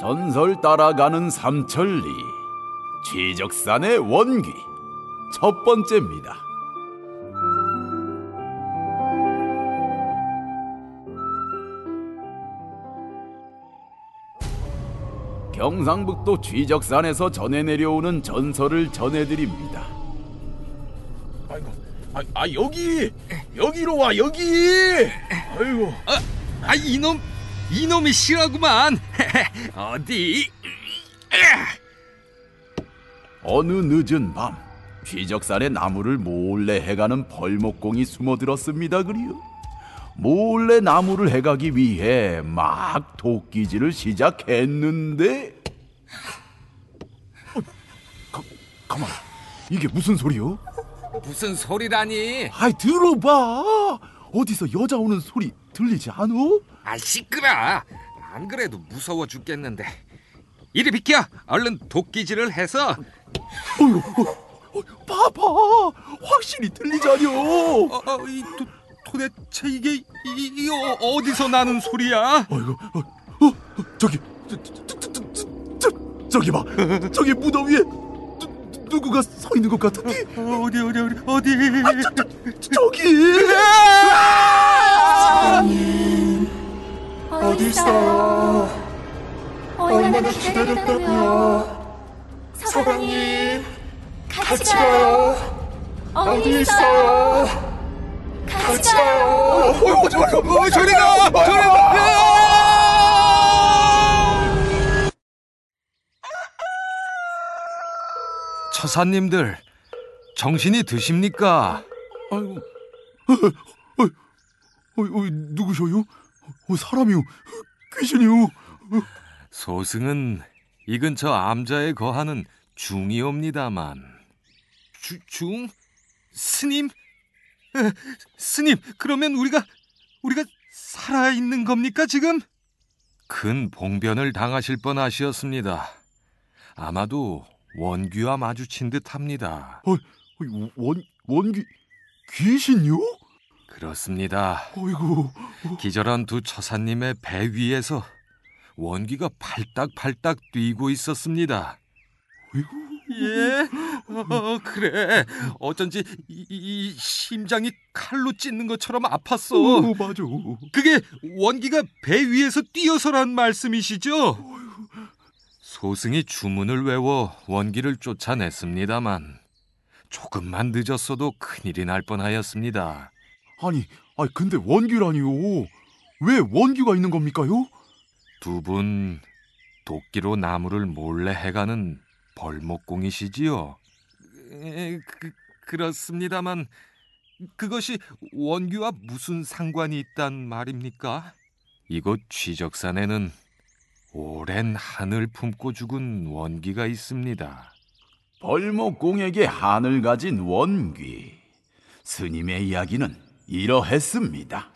전설 따라가는 삼천리 취적산의 원귀 첫 번째입니다. 경상북도 취적산에서 전해 내려오는 전설을 전해드립니다. 아이고, 아, 아 여기 여기로 와 여기. 아이고. 아 이놈 이놈이 싫어구만. 어디? 어느 늦은 밤 취적산의 나무를 몰래 해가는 벌목공이 숨어들었습니다 그리요. 몰래 나무를 해가기 위해 막 도끼질을 시작했는데. 어, 가, 가만 이게 무슨 소리요? 무슨 소리라니? 아이 들어봐. 어디서 여자 오는 소리 들리지 않어? 아 시끄러. 안 그래도 무서워 죽겠는데. 이리 비켜. 얼른 도끼질을 해서. 어휴, 어, 어, 봐봐. 확실히 들리자뇨. 어, 어, 이, 도, 도대체 이게 이, 이 어, 어디서 나는 소리야? 아이고, 어, 어, 저기, 저, 저, 저, 저, 저, 저, 저 기 봐, 저기 무덤 위에 누, 누구가 서 있는 것 같은데? 어, 어디 어디 어디 어디? 아, 저, 저, 저기! 있어요? 얼마나 기다렸다고요? 서방님, 같이 가요. 어디 있어요? 같이 가요. 어, 저리가 저리 가 처사님들 정신이 드십니까? 아이고, 어, 어, 어, 어, 누구셔요? 어, 사람이요? 귀신이요? 소승은 이 근처 암자에 거하는 중이옵니다만 주, 중? 스님? 에, 스님 그러면 우리가 우리가 살아있는 겁니까 지금? 큰 봉변을 당하실 뻔하시었습니다 아마도 원귀와 마주친 듯 합니다 어, 어, 원, 원귀, 귀신요? 그렇습니다 어이구, 기절한 두 처사님의 배 위에서 원기가 팔딱팔딱 뛰고 있었습니다. 어이구. 예, 어, 그래. 어쩐지 이, 이 심장이 칼로 찢는 것처럼 아팠어. 어, 맞아. 그게 원기가 배 위에서 뛰어서란 말씀이시죠? 소승이 주문을 외워 원기를 쫓아냈습니다만 조금만 늦었어도 큰일이 날 뻔하였습니다. 아니, 아니 근데 원귀라니요? 왜 원귀가 있는 겁니까요? 두 분 도끼로 나무를 몰래 해가는 벌목공이시지요? 에, 그, 그렇습니다만 그것이 원규와 무슨 상관이 있단 말입니까? 이곳 취적산에는 오랜 한을 품고 죽은 원기가 있습니다. 벌목공에게 한을 가진 원귀. 스님의 이야기는 이러했습니다.